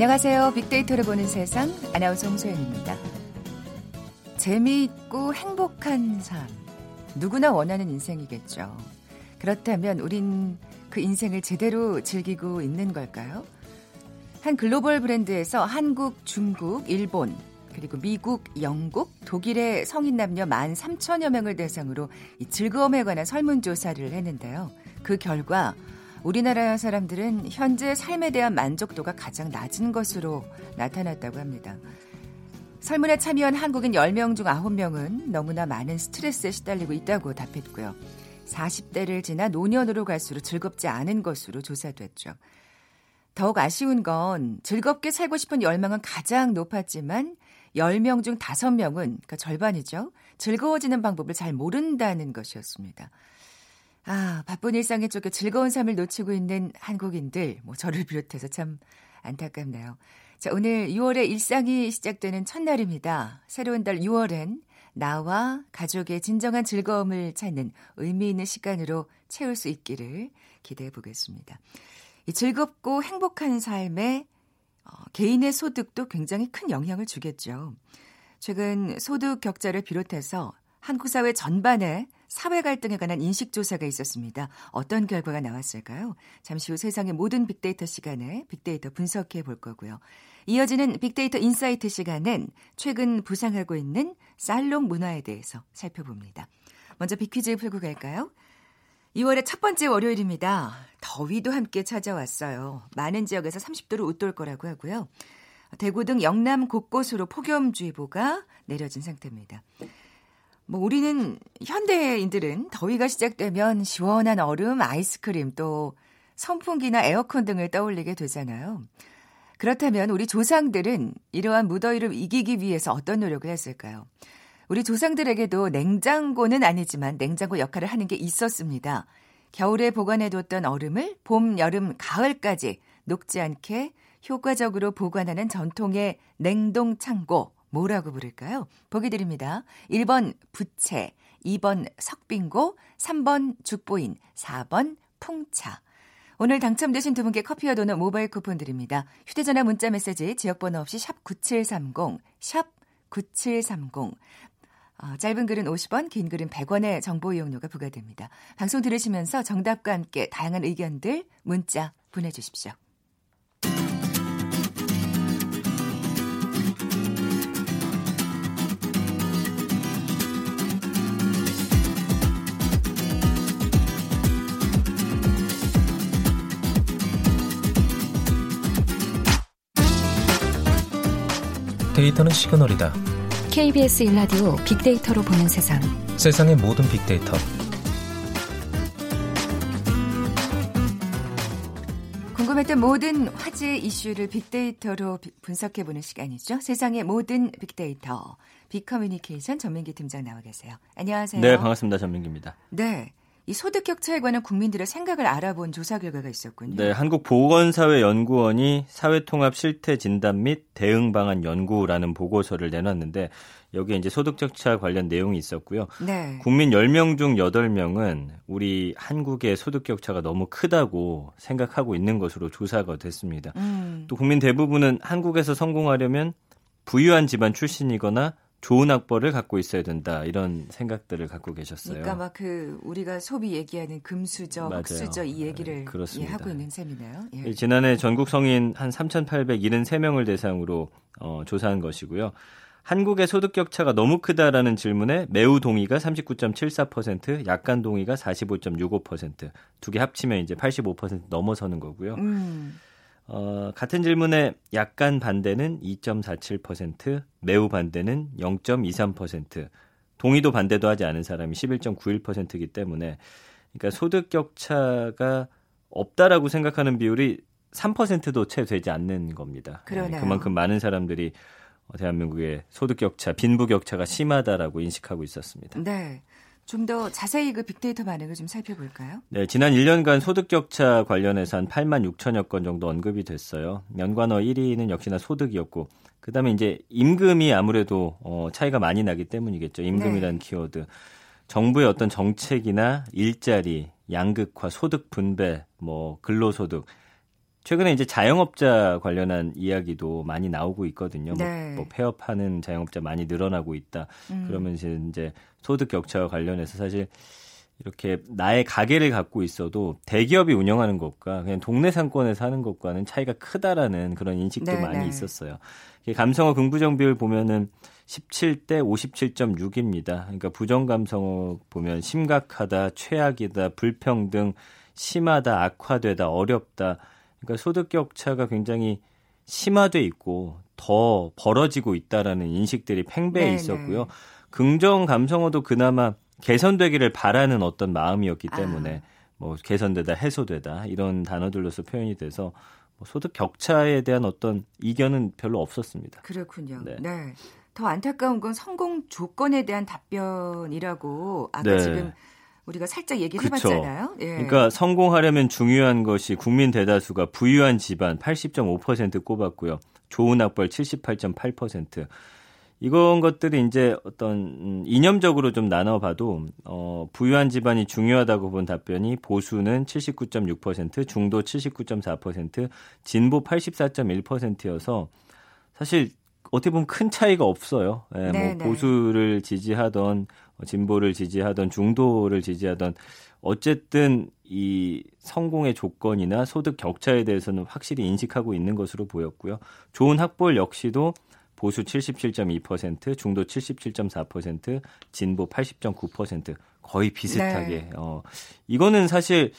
안녕하세요. 빅데이터를 보는 세상 아나운서 홍소연입니다. 재미있고 행복한 삶. 누구나 원하는 인생이겠죠. 그렇다면 우린 그 인생을 제대로 즐기고 있는 걸까요? 한 글로벌 브랜드에서 한국, 중국, 일본, 그리고 미국, 영국, 독일의 성인 남녀 1만 3천여 명을 대상으로 이 즐거움에 관한 설문조사를 했는데요. 그 결과 우리나라 사람들은 현재 삶에 대한 만족도가 가장 낮은 것으로 나타났다고 합니다. 설문에 참여한 한국인 10명 중 9명은 너무나 많은 스트레스에 시달리고 있다고 답했고요. 40대를 지나 노년으로 갈수록 즐겁지 않은 것으로 조사됐죠. 더욱 아쉬운 건 즐겁게 살고 싶은 열망은 가장 높았지만 10명 중 5명은, 그러니까 절반이죠. 즐거워지는 방법을 잘 모른다는 것이었습니다. 아, 바쁜 일상에 쫓겨 즐거운 삶을 놓치고 있는 한국인들, 뭐 저를 비롯해서 참 안타깝네요. 자, 오늘 6월에 일상이 시작되는 첫날입니다. 새로운 달 6월엔 나와 가족의 진정한 즐거움을 찾는 의미 있는 시간으로 채울 수 있기를 기대해 보겠습니다. 이 즐겁고 행복한 삶에 어, 개인의 소득도 굉장히 큰 영향을 주겠죠. 최근 소득 격차를 비롯해서 한국 사회 전반에 사회 갈등에 관한 인식 조사가 있었습니다. 어떤 결과가 나왔을까요? 잠시 후 세상의 모든 빅데이터 시간에 빅데이터 분석해 볼 거고요. 이어지는 빅데이터 insight 시간은 최근 부상하고 있는 살롱 문화에 대해서 살펴봅니다. 먼저 빅퀴즈 풀고 갈까요? 6월의 첫 번째 월요일입니다. 더위도 함께 찾아왔어요. 많은 지역에서 30도를 웃돌 거라고 하고요. 대구 등 영남 곳곳으로 폭염주의보가 내려진 상태입니다. 뭐 우리는 현대인들은 더위가 시작되면 시원한 얼음, 아이스크림 또 선풍기나 에어컨 등을 떠올리게 되잖아요. 그렇다면 우리 조상들은 이러한 무더위를 이기기 위해서 어떤 노력을 했을까요? 우리 조상들에게도 냉장고는 아니지만 냉장고 역할을 하는 게 있었습니다. 겨울에 보관해뒀던 얼음을 봄, 여름, 가을까지 녹지 않게 효과적으로 보관하는 전통의 냉동 창고. 뭐라고 부를까요? 보기 드립니다. 1번 부채, 2번 석빙고, 3번 죽보인, 4번 풍차. 오늘 당첨되신 두 분께 커피와 도넛 모바일 쿠폰 드립니다. 휴대전화 문자 메시지 지역번호 없이 샵 9730, 샵 9730. 어, 짧은 글은 50원, 긴 글은 100원의 정보 이용료가 부과됩니다. 방송 들으시면서 정답과 함께 다양한 의견들 문자 보내주십시오. 데이터는 시그널이다. KBS 일라디오 빅데이터로 보는 세상. 세상의 모든 빅데이터. 궁금했던 모든 화제 이슈를 빅데이터로 분석해 보는 시간이죠. 세상의 모든 빅데이터. 빅커뮤니케이션 전민기 팀장 나와 계세요. 안녕하세요. 네, 반갑습니다. 전민기입니다. 네. 이 소득 격차에 관한 국민들의 생각을 알아본 조사 결과가 있었군요. 네, 한국 보건사회 연구원이 사회 통합 실태 진단 및 대응 방안 연구라는 보고서를 내놨는데 여기에 이제 소득 격차 관련 내용이 있었고요. 네. 국민 10명 중 8명은 우리 한국의 소득 격차가 너무 크다고 생각하고 있는 것으로 조사가 됐습니다. 음. 또 국민 대부분은 한국에서 성공하려면 부유한 집안 출신이거나 좋은 학벌을 갖고 있어야 된다 이런 생각들을 갖고 계셨어요. 그러니까 막 그 우리가 소비 얘기하는 금수저, 흑수저 이 얘기를 네, 예, 하고 있는 셈이네요. 예. 지난해 전국 성인 한 3,873명을 대상으로 어, 조사한 것이고요. 한국의 소득 격차가 너무 크다라는 질문에 매우 동의가 39.74%, 약간 동의가 45.65%, 두 개 합치면 이제 85% 넘어서는 거고요. 음. 어, 같은 질문에 약간 반대는 2.47%, 매우 반대는 0.23%, 동의도 반대도 하지 않은 사람이 11.91%이기 때문에 그러니까 소득 격차가 없다라고 생각하는 비율이 3%도 채 되지 않는 겁니다. 네, 그러네요. 그만큼 많은 사람들이 대한민국의 소득 격차, 빈부 격차가 심하다라고 인식하고 있었습니다. 네. 좀 더 자세히 그 빅데이터 반응을 좀 살펴볼까요? 네, 지난 1년간 소득 격차 관련해서 한 8만 6천여 건 정도 언급이 됐어요. 연관어 1위는 역시나 소득이었고 그다음에 이제 임금이 아무래도 어, 차이가 많이 나기 때문이겠죠. 임금이라는 네. 키워드. 정부의 어떤 정책이나 일자리, 양극화, 소득 분배, 뭐 근로소득 최근에 이제 자영업자 관련한 이야기도 많이 나오고 있거든요. 뭐, 네. 뭐 폐업하는 자영업자 많이 늘어나고 있다. 음. 그러면서 이제 소득 격차와 관련해서 사실 이렇게 나의 가게를 갖고 있어도 대기업이 운영하는 것과 그냥 동네 상권에서 하는 것과는 차이가 크다라는 그런 인식도 네, 많이 네. 있었어요. 감성어 긍부정 비율 보면은 17대 57.6입니다. 그러니까 부정 감성어 보면 심각하다, 최악이다, 불평등, 심하다, 악화되다, 어렵다. 그러니까 소득 격차가 굉장히 심화돼 있고 더 벌어지고 있다라는 인식들이 팽배해 네, 있었고요. 네. 긍정 감성어도 그나마 개선되기를 바라는 어떤 마음이었기 아. 때문에 뭐 개선되다, 해소되다 이런 단어들로서 표현이 돼서 뭐 소득 격차에 대한 어떤 이견은 별로 없었습니다. 그렇군요. 네. 네. 더 안타까운 건 성공 조건에 대한 답변이라고 아까 네. 지금 우리가 살짝 얘기를 그쵸. 해봤잖아요. 예. 그러니까 성공하려면 중요한 것이 국민 대다수가 부유한 집안 80.5% 꼽았고요. 좋은 학벌 78.8%. 이건 것들이 이제 어떤 음, 이념적으로 좀 나눠봐도 어, 부유한 집안이 중요하다고 본 답변이 보수는 79.6%, 중도 79.4%, 진보 84.1%여서 사실 어떻게 보면 큰 차이가 없어요. 예, 뭐 네, 네. 보수를 지지하던 어, 진보를 지지하던 중도를 지지하던 어쨌든 이 성공의 조건이나 소득 격차에 대해서는 확실히 인식하고 있는 것으로 보였고요. 좋은 학벌 역시도 보수 77.2%, 중도 77.4%, 진보 80.9% 거의 비슷하게. 네. 어, 이거는 사실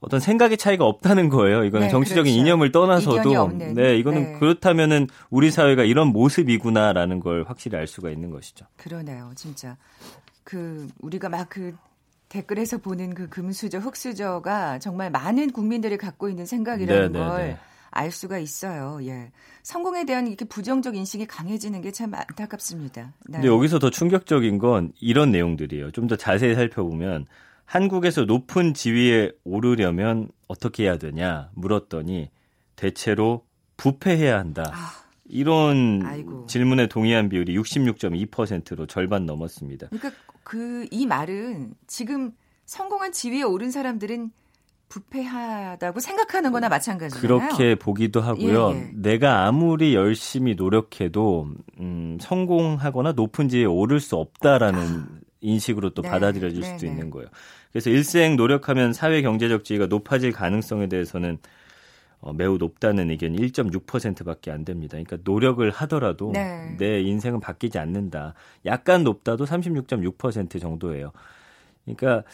어떤 생각의 차이가 없다는 거예요. 이거는 네, 정치적인 그렇죠. 이념을 떠나서도. 네, 이거는 네. 그렇다면은 우리 사회가 이런 모습이구나라는 걸 확실히 알 수가 있는 것이죠. 그러네요, 진짜. 그 우리가 막그 댓글에서 보는 그 금수저, 흑수저가 정말 많은 국민들이 갖고 있는 생각이라는 네, 네, 걸 네. 알 수가 있어요. 예. 성공에 대한 이렇게 부정적 인식이 강해지는 게 참 안타깝습니다. 네. 근데 여기서 더 충격적인 건 이런 내용들이에요. 좀 더 자세히 살펴보면 한국에서 높은 지위에 오르려면 어떻게 해야 되냐 물었더니 대체로 부패해야 한다. 아, 이런 아이고. 질문에 동의한 비율이 66.2%로 절반 넘었습니다. 그러니까 그 이 말은 지금 성공한 지위에 오른 사람들은 부패하다고 생각하는 거나 마찬가지잖아요. 그렇게 보기도 하고요. 예, 예. 내가 아무리 열심히 노력해도 음, 성공하거나 높은 지위에 오를 수 없다라는 인식으로 또 네, 받아들여질 네, 수도 네. 있는 거예요. 그래서 일생 노력하면 사회 경제적 지위가 높아질 가능성에 대해서는 어, 매우 높다는 의견이 1.6%밖에 안 됩니다. 그러니까 노력을 하더라도 네. 내 인생은 바뀌지 않는다. 약간 높다도 36.6% 정도예요. 그러니까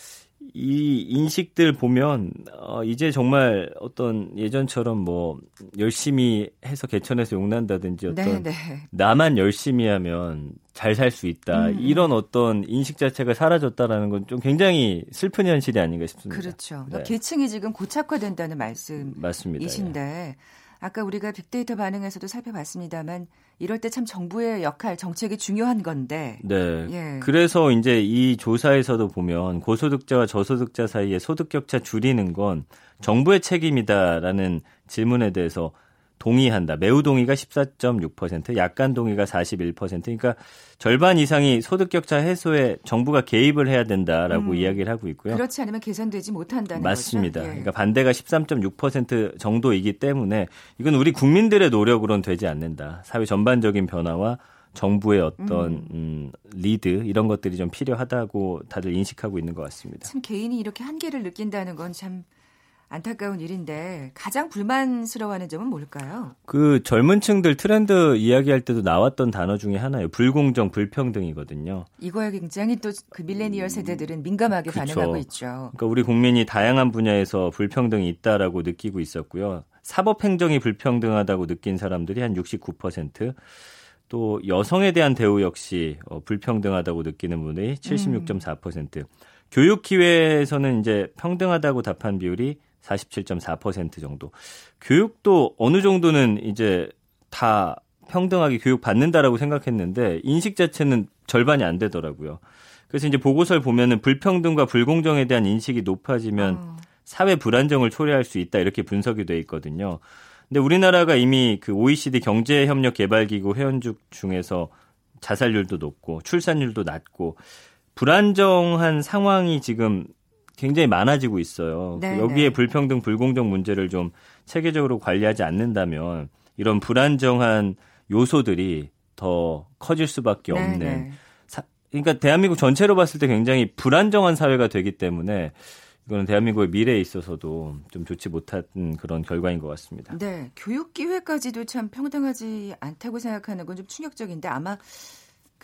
이 인식들 보면 어, 이제 정말 어떤 예전처럼 뭐 열심히 해서 개천에서 용난다든지 어떤 네, 네. 나만 열심히 하면 잘 살 수 있다 음, 이런 어떤 인식 자체가 사라졌다라는 건 좀 굉장히 슬픈 현실이 아닌가 싶습니다. 그렇죠. 그러니까 네. 계층이 지금 고착화된다는 말씀. 맞습니다. 예. 아까 우리가 빅데이터 반응에서도 살펴봤습니다만 이럴 때 참 정부의 역할 정책이 중요한 건데 네. 예. 그래서 이제 이 조사에서도 보면 고소득자와 저소득자 사이의 소득 격차 줄이는 건 정부의 책임이다라는 질문에 대해서 동의한다. 매우 동의가 14.6%, 약간 동의가 41%. 그러니까 절반 이상이 소득 격차 해소에 정부가 개입을 해야 된다라고 음. 이야기를 하고 있고요. 그렇지 않으면 개선되지 못한다는 맞습니다. 거죠. 예. 그러니까 반대가 13.6% 정도이기 때문에 이건 우리 국민들의 노력으로는 되지 않는다. 사회 전반적인 변화와 정부의 어떤 음, 리드 이런 것들이 좀 필요하다고 다들 인식하고 있는 것 같습니다. 참 개인이 이렇게 한계를 느낀다는 건 참 안타까운 일인데 가장 불만스러워하는 점은 뭘까요? 그 젊은 층들 트렌드 이야기할 때도 나왔던 단어 중에 하나예요. 불공정, 불평등이거든요. 이거에 굉장히 또 그 밀레니얼 세대들은 민감하게 그쵸. 반응하고 있죠. 그러니까 우리 국민이 다양한 분야에서 불평등이 있다라고 느끼고 있었고요. 사법 행정이 불평등하다고 느낀 사람들이 한 69%, 또 여성에 대한 대우 역시 어, 불평등하다고 느끼는 분이 76.4%, 교육 기회에서는 이제 평등하다고 답한 비율이 47.4% 정도. 교육도 어느 정도는 이제 다 평등하게 교육 받는다라고 생각했는데 인식 자체는 절반이 안 되더라고요. 그래서 이제 보고서를 보면은 불평등과 불공정에 대한 인식이 높아지면 어, 사회 불안정을 초래할 수 있다 이렇게 분석이 돼 있거든요. 근데 우리나라가 이미 그 OECD 경제협력 개발기구 회원국 중에서 자살률도 높고 출산율도 낮고 불안정한 상황이 지금 굉장히 많아지고 있어요. 네, 여기에 네. 불평등, 불공정 문제를 좀 체계적으로 관리하지 않는다면 이런 불안정한 요소들이 더 커질 수밖에 네, 없는. 네. 사- 그러니까 대한민국 전체로 봤을 때 굉장히 불안정한 사회가 되기 때문에 이거는 대한민국의 미래에 있어서도 좀 좋지 못한 그런 결과인 것 같습니다. 네, 교육 기회까지도 참 평등하지 않다고 생각하는 건 좀 충격적인데 아마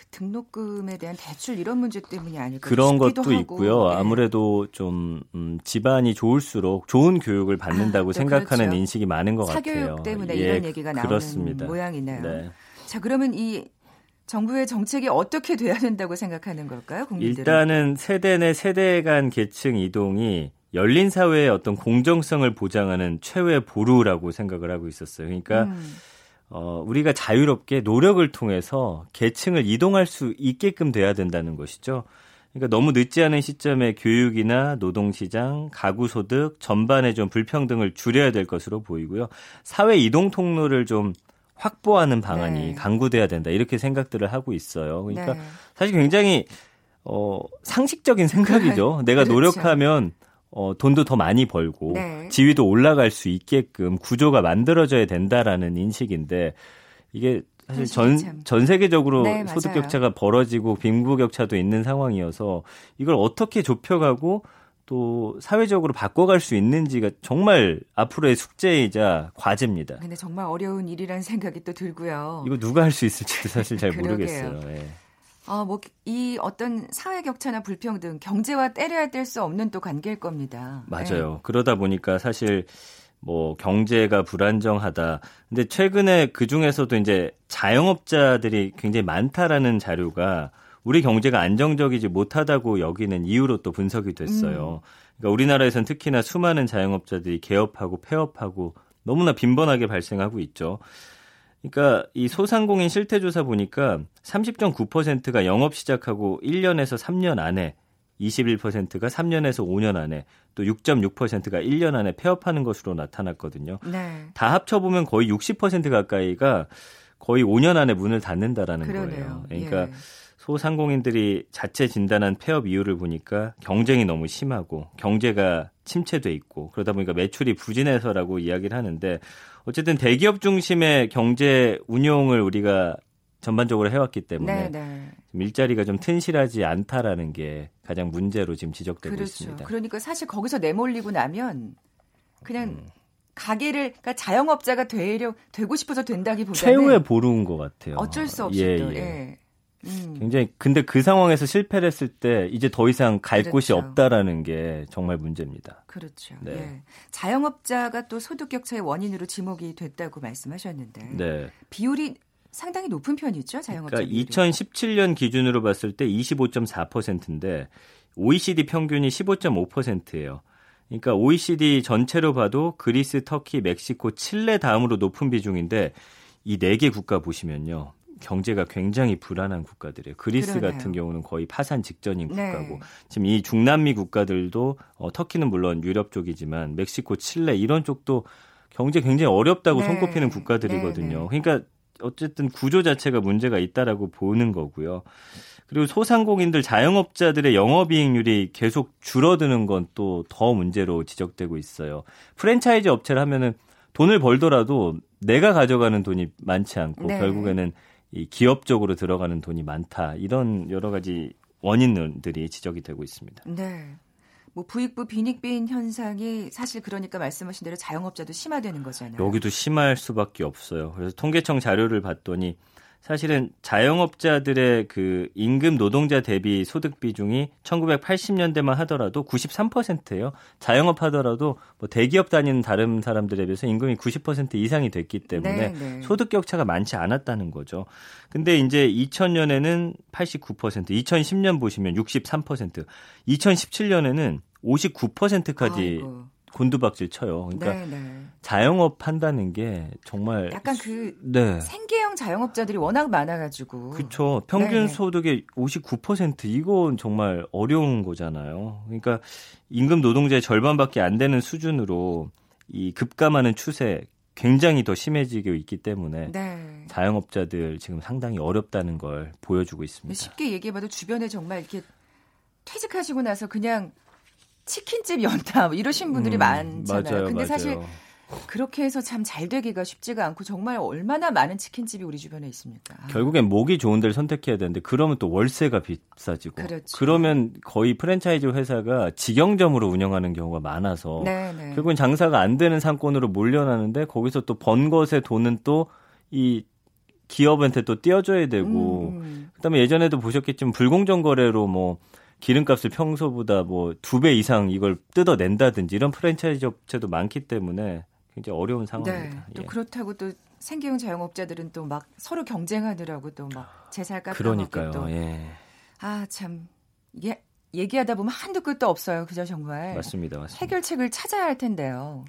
그 등록금에 대한 대출 이런 문제 때문이 아닐까 그런 것도 하고. 있고요. 네. 아무래도 좀 음, 집안이 좋을수록 좋은 교육을 받는다고 아, 또 생각하는 그렇죠. 인식이 많은 것 사교육 같아요. 때문에 예, 이런 얘기가 나오는 그렇습니다. 모양이네요. 네. 자, 그러면 이 정부의 정책이 어떻게 돼야 된다고 생각하는 걸까요, 국민들은? 일단은 세대 내 세대 간 계층 이동이 열린 사회의 어떤 공정성을 보장하는 최후의 보루라고 생각을 하고 있었어요. 그러니까 음, 어, 우리가 자유롭게 노력을 통해서 계층을 이동할 수 있게끔 돼야 된다는 것이죠. 그러니까 너무 늦지 않은 시점에 교육이나 노동시장, 가구소득 전반의 좀 불평등을 줄여야 될 것으로 보이고요. 사회 이동 통로를 좀 확보하는 방안이 네. 강구돼야 된다. 이렇게 생각들을 하고 있어요. 그러니까 네. 사실 굉장히 어, 상식적인 생각이죠. 내가 그렇죠. 노력하면 어, 돈도 더 많이 벌고 네. 지위도 올라갈 수 있게끔 구조가 만들어져야 된다라는 인식인데 이게 사실 전, 참. 전 세계적으로 네, 소득. 격차가 벌어지고 빈부 격차도 있는 상황이어서 이걸 어떻게 좁혀가고 또 사회적으로 바꿔갈 수 있는지가 정말 앞으로의 숙제이자 과제입니다. 근데 정말 어려운 일이라는 생각이 또 들고요. 이거 누가 할 수 있을지도 사실 잘. 모르겠어요. 예. 아, 뭐, 이 어떤 사회 격차나 불평등, 경제와 때려야 뗄 수 없는 또 관계일 겁니다. 맞아요. 그러다 보니까 사실 뭐 경제가 불안정하다. 근데 최근에 그 중에서도 이제 자영업자들이 굉장히 많다라는 자료가 우리 경제가 안정적이지 못하다고 여기는 이유로 또 분석이 됐어요. 그러니까 우리나라에선 특히나 수많은 자영업자들이 개업하고 폐업하고 너무나 빈번하게 발생하고 있죠. 그러니까 이 소상공인 실태조사 보니까 30.9%가 영업 시작하고 1년에서 3년 안에 21%가 3년에서 5년 안에 또 6.6%가 1년 안에 폐업하는 것으로 나타났거든요. 예. 네. 다 합쳐보면 거의 60% 가까이가 거의 5년 안에 문을 닫는다라는 그러네요. 거예요. 그러니까 예. 소상공인들이 자체 진단한 폐업 이유를 보니까 경쟁이 너무 심하고 경제가 침체돼 있고 그러다 보니까 매출이 부진해서라고 이야기를 하는데 어쨌든 대기업 중심의 경제 운용을 우리가 전반적으로 해왔기 때문에 네, 네. 좀 일자리가 좀 튼실하지 않다라는 게 가장 문제로 지금 지적되고 그렇죠. 있습니다. 그러니까 사실 거기서 내몰리고 나면 그냥 음. 가게를 그러니까 자영업자가 되려 되고 싶어서 된다기보다는 최후의 보루인 것 같아요. 어쩔 수 없이 예, 또 예. 예. 음. 굉장히 근데 그 상황에서 실패를 했을 때 이제 더 이상 갈 곳이 그렇죠. 없다라는 게 정말 문제입니다. 그렇죠. 네. 예. 자영업자가 또 소득 격차의 원인으로 지목이 됐다고 말씀하셨는데 네. 비율이 상당히 높은 편이죠, 자영업자 그러니까 비율이. 2017년 기준으로 봤을 때 25.4%인데 OECD 평균이 15.5%예요. 그러니까 OECD 전체로 봐도 그리스, 터키, 멕시코, 칠레 다음으로 높은 비중인데 이 네 개 국가 보시면요. 경제가 굉장히 불안한 국가들이에요. 그리스 그러네요. 같은 경우는 거의 파산 직전인 네. 국가고 지금 이 중남미 국가들도 어, 터키는 물론 유럽 쪽이지만 멕시코, 칠레 이런 쪽도 경제 굉장히 어렵다고 네. 손꼽히는 국가들이거든요. 네, 그러니까 어쨌든 구조 자체가 문제가 있다라고 보는 거고요. 그리고 소상공인들 자영업자들의 영업이익률이 계속 줄어드는 건 또 더 문제로 지적되고 있어요. 프랜차이즈 업체를 하면은 돈을 벌더라도 내가 가져가는 돈이 많지 않고 네. 결국에는 이 기업 쪽으로 들어가는 돈이 많다. 이런 여러 가지 원인들이 지적이 되고 있습니다. 네. 뭐 부익부 빈익빈 현상이 사실 그러니까 말씀하신 대로 자영업자도 심화되는 거잖아요. 여기도 심할 수밖에 없어요. 그래서 통계청 자료를 봤더니 사실은 자영업자들의 그 임금 노동자 대비 소득 비중이 1980년대만 하더라도 93%예요. 자영업 하더라도 뭐 대기업 다니는 다른 사람들에 비해서 임금이 90% 이상이 됐기 때문에 네, 네. 소득 격차가 많지 않았다는 거죠. 근데 이제 2000년에는 89%, 2010년 보시면 63%, 2017년에는 59%까지 아이고. 곤두박질 쳐요. 그러니까 네, 네. 자영업 한다는 게 정말 약간 그 네. 생계형 자영업자들이 워낙 많아가지고. 그렇죠. 평균 네네. 소득의 59% 이건 정말 어려운 거잖아요. 그러니까 임금 노동자의 절반밖에 안 되는 수준으로 이 급감하는 추세 굉장히 더 심해지고 있기 때문에 네. 자영업자들 지금 상당히 어렵다는 걸 보여주고 있습니다. 쉽게 얘기해봐도 주변에 정말 이렇게 퇴직하시고 나서 그냥 치킨집 연다 뭐 이러신 분들이 음, 많잖아요. 맞아요, 근데 맞아요. 사실 그렇게 해서 참 잘 되기가 쉽지가 않고 정말 얼마나 많은 치킨집이 우리 주변에 있습니까? 결국엔 목이 좋은 데를 선택해야 되는데 그러면 또 월세가 비싸지고 그렇죠. 러면 거의 프랜차이즈 회사가 직영점으로 운영하는 경우가 많아서 네, 네. 결국은 장사가 안 되는 상권으로 몰려나는데 거기서 또 번 것의 돈은 또이 기업한테 또 띄어줘야 되고 음, 음. 그다음에 예전에도 보셨겠지만 불공정 거래로 뭐 기름값을 평소보다 뭐 두 배 이상 이걸 뜯어낸다든지 이런 프랜차이즈 업체도 많기 때문에 굉장히 어려운 네. 상황입니다. 또 예. 그렇다고 또 생계형 자영업자들은 또 막 서로 경쟁하느라고 또 막 제살 깎아먹기 그러니까요. 또. 예. 아, 참. 이게 얘기하다 보면 한두 끝도 없어요. 그죠, 정말. 맞습니다. 맞습니다. 해결책을 찾아야 할 텐데요.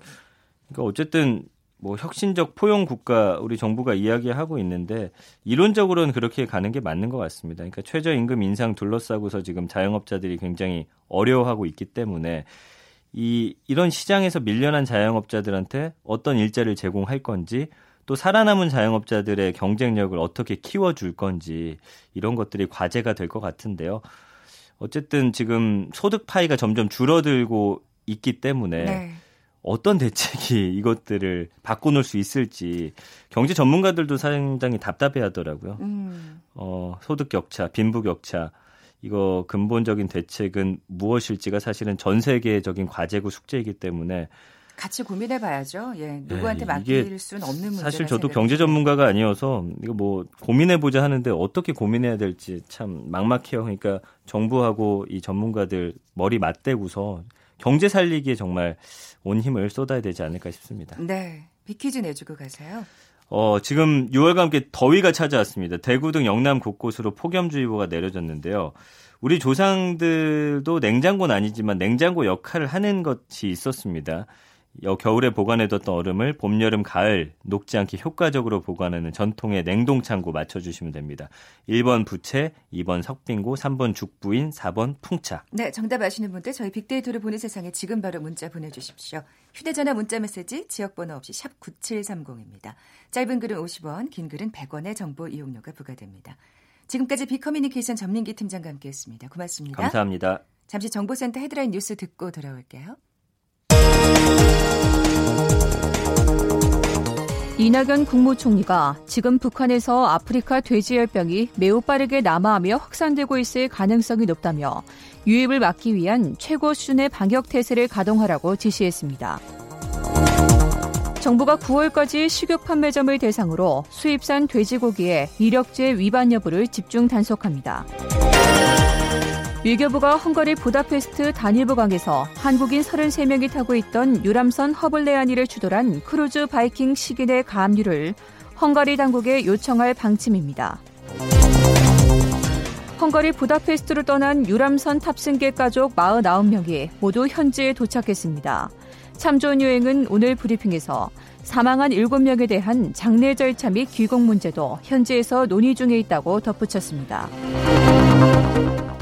그러니까 어쨌든 뭐 혁신적 포용 국가 우리 정부가 이야기하고 있는데 이론적으로는 그렇게 가는 게 맞는 것 같습니다. 그러니까 최저임금 인상 둘러싸고서 지금 자영업자들이 굉장히 어려워하고 있기 때문에 이 이런 시장에서 밀려난 자영업자들한테 어떤 일자리를 제공할 건지 또 살아남은 자영업자들의 경쟁력을 어떻게 키워줄 건지 이런 것들이 과제가 될 것 같은데요. 어쨌든 지금 소득 파이가 점점 줄어들고 있기 때문에 네. 어떤 대책이 이것들을 바꿔놓을 수 있을지 경제 전문가들도 상당히 답답해 하더라고요. 음. 어, 소득 격차, 빈부 격차, 이거 근본적인 대책은 무엇일지가 사실은 전 세계적인 과제고 숙제이기 때문에 같이 고민해 봐야죠. 예. 누구한테 네, 맡길 수는 없는 문제. 사실 저도 경제 전문가가 아니어서 이거 뭐 고민해 보자 하는데 어떻게 고민해야 될지 참 막막해요. 그러니까 정부하고 이 전문가들 머리 맞대고서 경제 살리기에 정말 온 힘을 쏟아야 되지 않을까 싶습니다. 네. 비키즈 내주고 가세요. 어, 지금 6월과 함께 더위가 찾아왔습니다. 대구 등 영남 곳곳으로 폭염주의보가 내려졌는데요. 우리 조상들도 냉장고는 아니지만 냉장고 역할을 하는 것이 있었습니다. 여 겨울에 보관해뒀던 얼음을 봄, 여름, 가을 녹지 않게 효과적으로 보관하는 전통의 냉동창고 맞춰주시면 됩니다. 1번 부채, 2번 석빙고, 3번 죽부인, 4번 풍차. 네, 정답 아시는 분들 저희 빅데이터를 보는 세상에 지금 바로 문자 보내주십시오. 휴대전화 문자 메시지 지역번호 없이 샵 9730입니다. 짧은 글은 50원, 긴 글은 100원의 정보 이용료가 부과됩니다. 지금까지 빅커뮤니케이션 전민기 팀장과 함께했습니다. 고맙습니다. 감사합니다. 잠시 정보센터 헤드라인 뉴스 듣고 돌아올게요. 이낙연 국무총리가 지금 북한에서 아프리카 돼지열병이 매우 빠르게 남하하며 확산되고 있을 가능성이 높다며 유입을 막기 위한 최고 수준의 방역 태세를 가동하라고 지시했습니다. 정부가 9월까지 식육 판매점을 대상으로 수입산 돼지고기의 이력제 위반 여부를 집중 단속합니다. 외교부가 헝가리 부다페스트 다뉴브강에서 한국인 33명이 타고 있던 유람선 허블레아니를 추돌한 크루즈 바이킹 시긴에 가압류를 헝가리 당국에 요청할 방침입니다. 헝가리 부다페스트로 떠난 유람선 탑승객 가족 49명이 모두 현지에 도착했습니다. 참좋은여행은 오늘 브리핑에서 사망한 7명에 대한 장례 절차 및 귀국 문제도 현지에서 논의 중에 있다고 덧붙였습니다.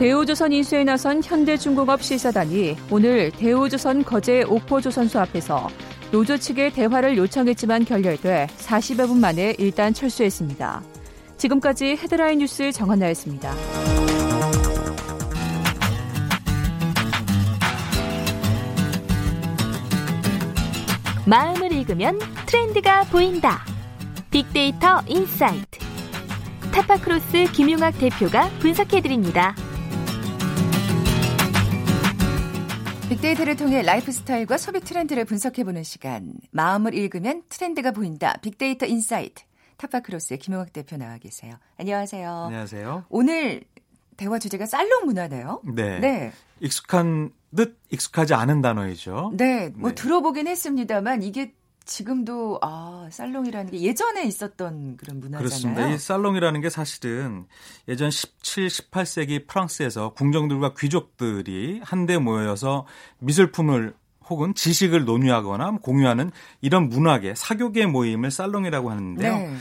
대우조선 인수에 나선 현대중공업 실사단이 오늘 대우조선 거제 옥포조선소 앞에서 노조 측에 대화를 요청했지만 결렬돼 40여 분 만에 일단 철수했습니다. 지금까지 헤드라인 뉴스 정한나였습니다. 마음을 읽으면 트렌드가 보인다. 빅데이터 insight. 타파크로스 김용학 대표가 분석해드립니다. 빅데이터를 통해 라이프 스타일과 소비 트렌드를 분석해보는 시간. 마음을 읽으면 트렌드가 보인다. 빅데이터 insight. 타파크로스의 김용학 대표 나와 계세요. 안녕하세요. 안녕하세요. 오늘 대화 주제가 살롱 문화네요. 네. 네. 익숙한 듯 익숙하지 않은 단어이죠. 네. 뭐 네. 들어보긴 했습니다만 이게 지금도 아, 살롱이라는 게 예전에 있었던 그런 문화잖아요. 그렇습니다. 이 살롱이라는 게 사실은 예전 17, 18세기 프랑스에서 궁정들과 귀족들이 한데 모여서 미술품을 혹은 지식을 논의하거나 공유하는 이런 문화계, 사교계 모임을 살롱이라고 하는데요. 네.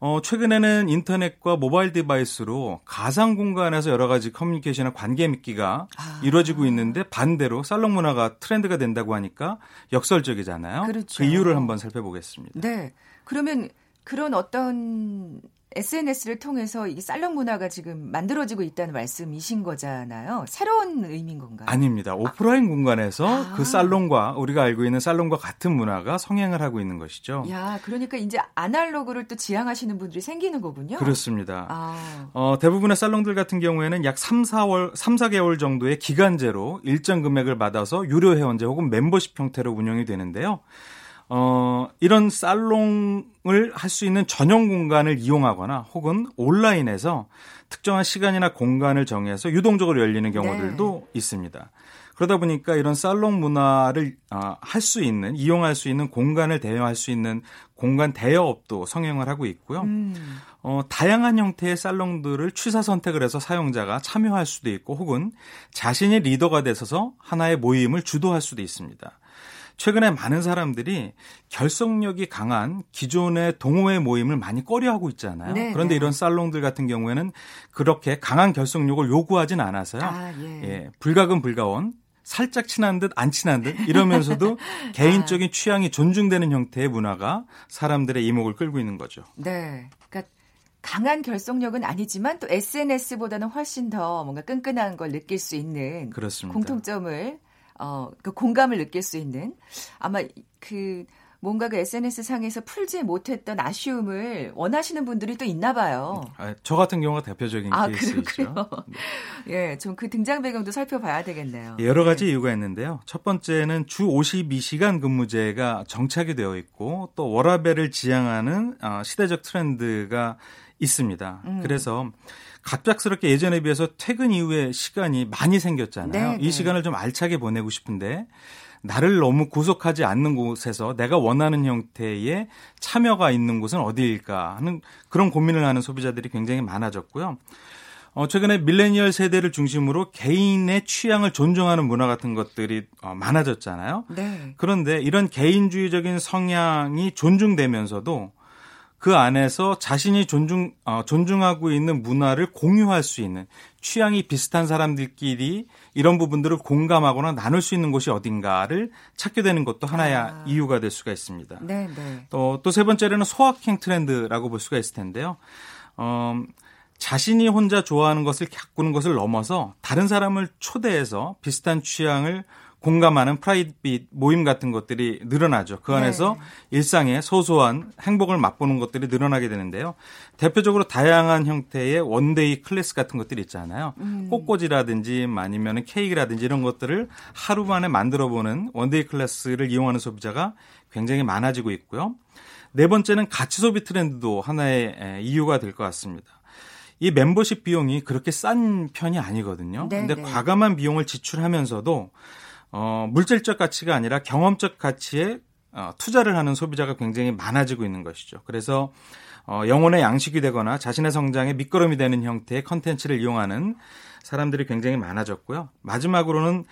어, 최근에는 인터넷과 mobile device로 가상 공간에서 여러 가지 커뮤니케이션과 관계 맺기가 아. 이루어지고 있는데 반대로 살롱 문화가 트렌드가 된다고 하니까 역설적이잖아요. 그렇죠. 그 이유를 한번 살펴보겠습니다. 네. 그러면 그런 어떤 SNS를 통해서 이 살롱 문화가 지금 만들어지고 있다는 말씀이신 거잖아요. 새로운 의미인 건가요? 아닙니다. 오프라인 공간에서 아. 그 살롱과 우리가 알고 있는 살롱과 같은 문화가 성행을 하고 있는 것이죠. 야, 그러니까 이제 아날로그를 또 지향하시는 분들이 생기는 거군요. 그렇습니다. 아, 어, 대부분의 살롱들 같은 경우에는 약 3, 4월, 3, 4개월 정도의 기간제로 일정 금액을 받아서 유료 회원제 혹은 멤버십 형태로 운영이 되는데요. 어, 이런 살롱을 할 수 있는 전용 공간을 이용하거나 혹은 온라인에서 특정한 시간이나 공간을 정해서 유동적으로 열리는 경우들도 있습니다. 그러다 보니까 이런 살롱 문화를 어, 할 수 있는 이용할 수 있는 공간을 대여할 수 있는 공간 대여업도 성행을 하고 있고요. 음, 어, 다양한 형태의 살롱들을 취사 선택을 해서 사용자가 참여할 수도 있고 혹은 자신이 리더가 되셔서 하나의 모임을 주도할 수도 있습니다. 최근에 많은 사람들이 결속력이 강한 기존의 동호회 모임을 많이 꺼려하고 있잖아요. 네, 그런데 네. 이런 살롱들 같은 경우에는 그렇게 강한 결속력을 요구하진 않아서요. 아, 예. 예, 불가근 불가원, 살짝 친한 듯 안 친한 듯 이러면서도 개인적인 취향이 존중되는 형태의 문화가 사람들의 이목을 끌고 있는 거죠. 네. 그러니까 강한 결속력은 아니지만 또 SNS보다는 훨씬 더 뭔가 끈끈한 걸 느낄 수 있는 그렇습니다. 공통점을 어, 그 공감을 느낄 수 있는 아마 그 뭔가 그 SNS 상에서 풀지 못했던 아쉬움을 원하시는 분들이 또 있나 봐요. 아, 저 같은 경우가 대표적인 아, 케이스이죠. 그렇군요. 예, 좀 그 등장 배경도 살펴봐야 되겠네요. 예, 여러 가지 이유가 있는데요. 첫 번째는 주 52시간 근무제가 정착이 되어 있고 또 워라벨을 지향하는 어, 시대적 트렌드가 있습니다. 음. 그래서 갑작스럽게 예전에 비해서 퇴근 이후에 시간이 많이 생겼잖아요. 네, 이 네. 시간을 좀 알차게 보내고 싶은데 나를 너무 구속하지 않는 곳에서 내가 원하는 형태의 참여가 있는 곳은 어디일까 하는 그런 고민을 하는 소비자들이 굉장히 많아졌고요. 어, 최근에 밀레니얼 세대를 중심으로 개인의 취향을 존중하는 문화 같은 것들이 어, 많아졌잖아요. 네. 그런데 이런 개인주의적인 성향이 존중되면서도 그 안에서 자신이 존중 어, 존중하고 있는 문화를 공유할 수 있는 취향이 비슷한 사람들끼리 이런 부분들을 공감하거나 나눌 수 있는 곳이 어딘가를 찾게 되는 것도 하나의 아. 이유가 될 수가 있습니다. 네, 네. 또또 세 번째로는 소확행 트렌드라고 볼 수가 있을 텐데요. 어, 자신이 혼자 좋아하는 것을 가꾸는 것을 넘어서 다른 사람을 초대해서 비슷한 취향을 공감하는 private 모임 같은 것들이 늘어나죠. 그 안에서 일상의 소소한 행복을 맛보는 것들이 늘어나게 되는데요. 대표적으로 다양한 형태의 one-day class 같은 것들이 있잖아요. 꽃꽂이라든지 아니면 케이크라든지 이런 것들을 하루 만에 만들어 보는 one-day class를 이용하는 소비자가 굉장히 많아지고 있고요. 네 번째는 가치 소비 트렌드도 하나의 에, 이유가 될 것 같습니다. 이 멤버십 비용이 그렇게 싼 편이 아니거든요. 네, 근데 네. 과감한 비용을 지출하면서도 어, 물질적 가치가 아니라 경험적 가치에 어, 투자를 하는 소비자가 굉장히 많아지고 있는 것이죠. 그래서 어, 영혼의 양식이 되거나 자신의 성장에 밑거름이 되는 형태의 컨텐츠를 이용하는 사람들이 굉장히 많아졌고요. 마지막으로는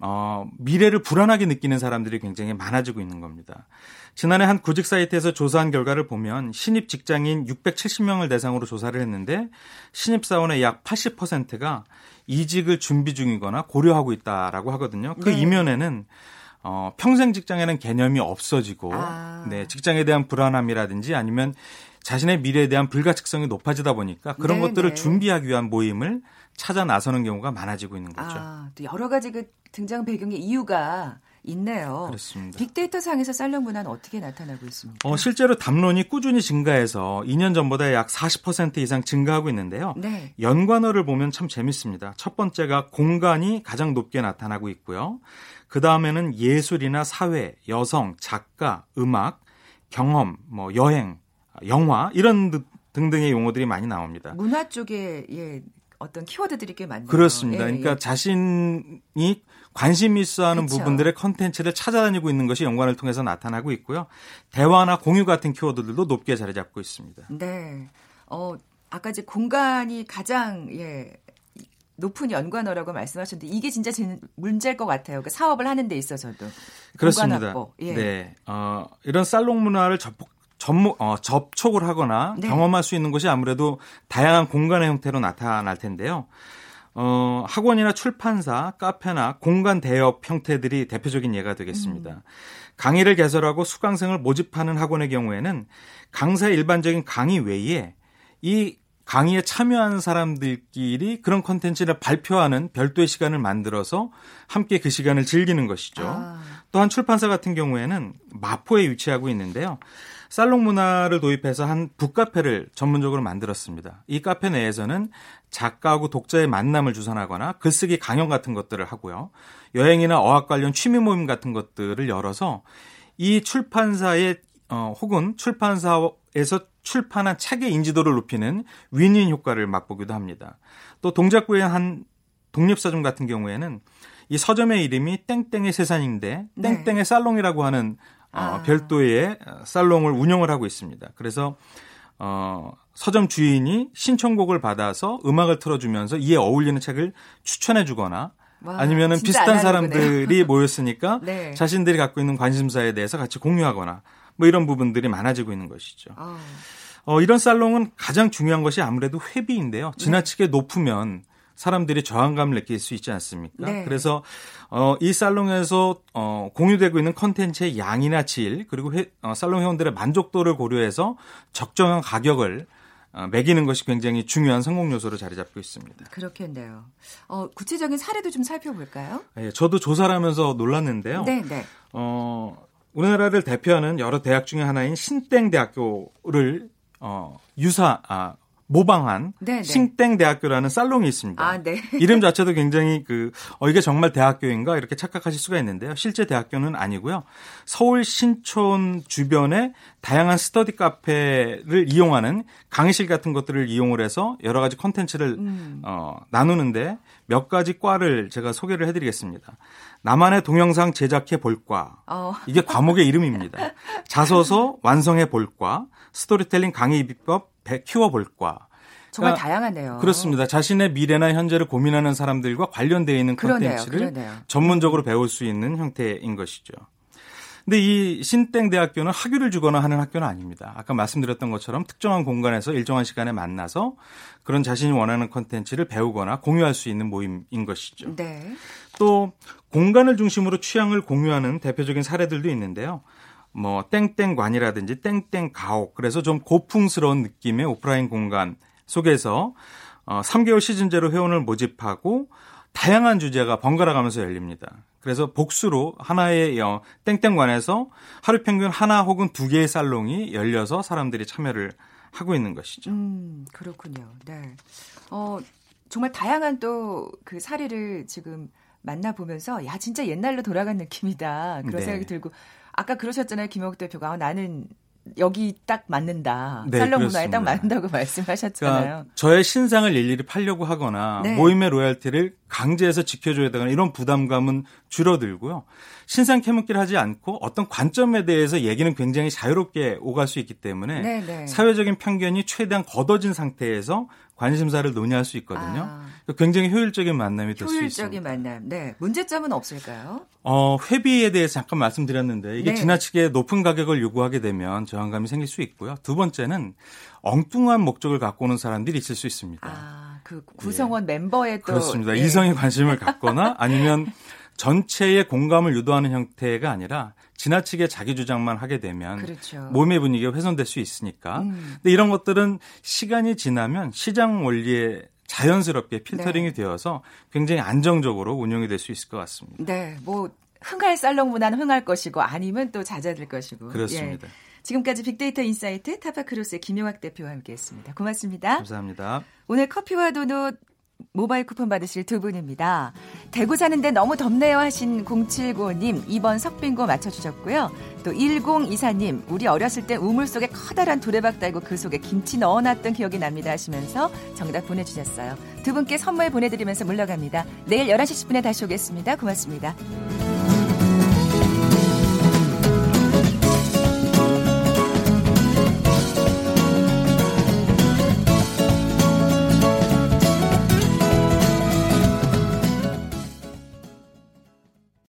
어, 미래를 불안하게 느끼는 사람들이 굉장히 많아지고 있는 겁니다. 지난해 한 구직 사이트에서 조사한 결과를 보면 신입 직장인 670명을 대상으로 조사를 했는데 신입 사원의 약 80%가 이직을 준비 중이거나 고려하고 있다라고 하거든요. 그 네. 이면에는 어, 평생 직장에는 개념이 없어지고 아. 네, 직장에 대한 불안함이라든지 아니면 자신의 미래에 대한 불가측성이 높아지다 보니까 그런 네, 것들을 네. 준비하기 위한 모임을 찾아 나서는 경우가 많아지고 있는 거죠. 아, 또 여러 가지 그 등장 배경의 이유가 있네요. 그렇습니다. 빅데이터 상에서 살롱 문화는 어떻게 나타나고 있습니까? 어, 실제로 담론이 꾸준히 증가해서 2년 전보다 약 40% 이상 증가하고 있는데요. 네. 연관어를 보면 참 재밌습니다. 첫 번째가 공간이 가장 높게 나타나고 있고요. 그 다음에는 예술이나 사회, 여성, 작가, 음악, 경험, 뭐 여행, 영화 이런 드- 등등의 용어들이 많이 나옵니다. 문화 쪽에 예, 어떤 키워드들이 꽤 많네요. 그렇습니다. 예, 그러니까 예. 자신이 관심 있어 하는 그쵸. 부분들의 컨텐츠를 찾아다니고 있는 것이 연관을 통해서 나타나고 있고요. 대화나 공유 같은 키워드들도 높게 자리 잡고 있습니다. 네. 어, 아까 이제 공간이 가장 예 높은 연관어라고 말씀하셨는데 이게 진짜 진- 문제일 것 같아요. 그 사업을 하는 데 있어서도 그렇습니다. 예. 네, 어, 이런 살롱 문화를 접촉, 접목, 어, 접촉을 하거나 네. 경험할 수 있는 곳이 아무래도 다양한 공간의 형태로 나타날 텐데요. 어, 학원이나 출판사, 카페나 공간 대여업 형태들이 대표적인 예가 되겠습니다. 음. 강의를 개설하고 수강생을 모집하는 학원의 경우에는 강사의 일반적인 강의 외에 이 강의에 참여하는 사람들끼리 그런 컨텐츠를 발표하는 별도의 시간을 만들어서 함께 그 시간을 즐기는 것이죠. 아. 또한 출판사 같은 경우에는 마포에 위치하고 있는데요. 살롱 문화를 도입해서 한 북카페를 전문적으로 만들었습니다. 이 카페 내에서는 작가하고 독자의 만남을 주선하거나 글쓰기 강연 같은 것들을 하고요. 여행이나 어학 관련 취미 모임 같은 것들을 열어서 이 출판사의 어, 혹은 출판사에서 출판한 책의 인지도를 높이는 윈윈 효과를 맛보기도 합니다. 또 동작구의 한 독립서점 같은 경우에는 이 서점의 이름이 땡땡의 세상인데 네. 땡땡의 살롱이라고 하는 어, 아. 별도의 살롱을 운영을 하고 있습니다. 그래서 어, 서점 주인이 신청곡을 받아서 음악을 틀어주면서 이에 어울리는 책을 추천해주거나 아니면은 비슷한 사람들이 모였으니까 네. 자신들이 갖고 있는 관심사에 대해서 같이 공유하거나 뭐 이런 부분들이 많아지고 있는 것이죠. 어. 어, 이런 살롱은 가장 중요한 것이 아무래도 회비인데요. 지나치게 네. 높으면 사람들이 저항감을 느낄 수 있지 않습니까? 네. 그래서 어, 이 살롱에서 어, 공유되고 있는 컨텐츠의 양이나 질 그리고 회, 어, 살롱 회원들의 만족도를 고려해서 적정한 가격을 어, 매기는 것이 굉장히 중요한 성공 요소로 자리 잡고 있습니다. 그렇겠네요. 어, 구체적인 사례도 좀 살펴볼까요? 네, 저도 조사를 하면서 놀랐는데요. 네, 네. 어, 우리나라를 대표하는 여러 대학 중에 하나인 신땡 대학교를 어, 유사 아, 모방한 네네. 싱땡 대학교라는 살롱이 있습니다. 아, 네. 이름 자체도 굉장히 그 어, 이게 정말 대학교인가 이렇게 착각하실 수가 있는데요. 실제 대학교는 아니고요. 서울 신촌 주변에 다양한 스터디 카페를 이용하는 강의실 같은 것들을 이용을 해서 여러 가지 콘텐츠를 음. 어, 나누는데 몇 가지 과를 제가 소개를 해드리겠습니다. 나만의 동영상 제작해 볼까 어. 이게 과목의 이름입니다. 자소서 완성해 볼까 스토리텔링 강의 비법 키워볼까. 정말 그러니까 다양하네요. 그렇습니다. 자신의 미래나 현재를 고민하는 사람들과 관련되어 있는 컨텐츠를 전문적으로 배울 수 있는 형태인 것이죠. 근데 이 신땡 대학교는 학위를 주거나 하는 학교는 아닙니다. 아까 말씀드렸던 것처럼 특정한 공간에서 일정한 시간에 만나서 그런 자신이 원하는 컨텐츠를 배우거나 공유할 수 있는 모임인 것이죠. 네. 또 공간을 중심으로 취향을 공유하는 대표적인 사례들도 있는데요. 뭐 땡땡관이라든지 땡땡가옥 그래서 좀 고풍스러운 느낌의 오프라인 공간 속에서 어 3개월 시즌제로 회원을 모집하고 다양한 주제가 번갈아 가면서 열립니다. 그래서 복수로 하나의 어, 땡땡관에서 하루 평균 하나 혹은 두 개의 살롱이 열려서 사람들이 참여를 하고 있는 것이죠. 음, 그렇군요. 네. 어, 정말 다양한 또 그 사례를 지금 만나보면서 야, 진짜 옛날로 돌아간 느낌이다. 그런 네. 생각이 들고 아까 그러셨잖아요. 김영욱 대표가 아, 나는 여기 딱 맞는다. 네, 살롱 문화에 딱 맞는다고 말씀하셨잖아요. 그러니까 저의 신상을 일일이 팔려고 하거나 네. 모임의 로열티를 강제해서 지켜줘야 되거나 이런 부담감은 줄어들고요. 신상 캐묻기를 하지 않고 어떤 관점에 대해서 얘기는 굉장히 자유롭게 오갈 수 있기 때문에 네네. 네. 사회적인 편견이 최대한 걷어진 상태에서 관심사를 논의할 수 있거든요. 아. 그러니까 굉장히 효율적인 만남이 될 수 있습니다. 효율적인 만남. 네. 문제점은 없을까요? 어, 회비에 대해서 잠깐 말씀드렸는데 이게 네. 지나치게 높은 가격을 요구하게 되면 저항감이 생길 수 있고요. 두 번째는 엉뚱한 목적을 갖고 오는 사람들이 있을 수 있습니다. 아, 그 구성원 예. 멤버에 또 그렇습니다. 예. 이성의 관심을 갖거나 아니면 전체의 공감을 유도하는 형태가 아니라 지나치게 자기 주장만 하게 되면 그렇죠. 몸의 분위기가 훼손될 수 있으니까. 음. 근데 이런 것들은 시간이 지나면 시장 원리에 자연스럽게 필터링이 네. 되어서 굉장히 안정적으로 운영이 될 수 있을 것 같습니다. 네, 뭐 흥할 살롱 문화는 흥할 것이고 아니면 또 잦아들 것이고. 그렇습니다. 예. 지금까지 빅데이터 insight 타파크로스의 김용학 대표와 함께했습니다. 고맙습니다. 감사합니다. 오늘 커피와 도넛 모바일 쿠폰 받으실 두 분입니다. 대구 사는데 너무 덥네요 하신 0795님 2번 석빙고 맞춰주셨고요. 또 1024님 우리 어렸을 때 우물 속에 커다란 두레박 달고 그 속에 김치 넣어놨던 기억이 납니다 하시면서 정답 보내주셨어요. 두 분께 선물 보내드리면서 물러갑니다. 내일 11시 10분에 다시 오겠습니다. 고맙습니다.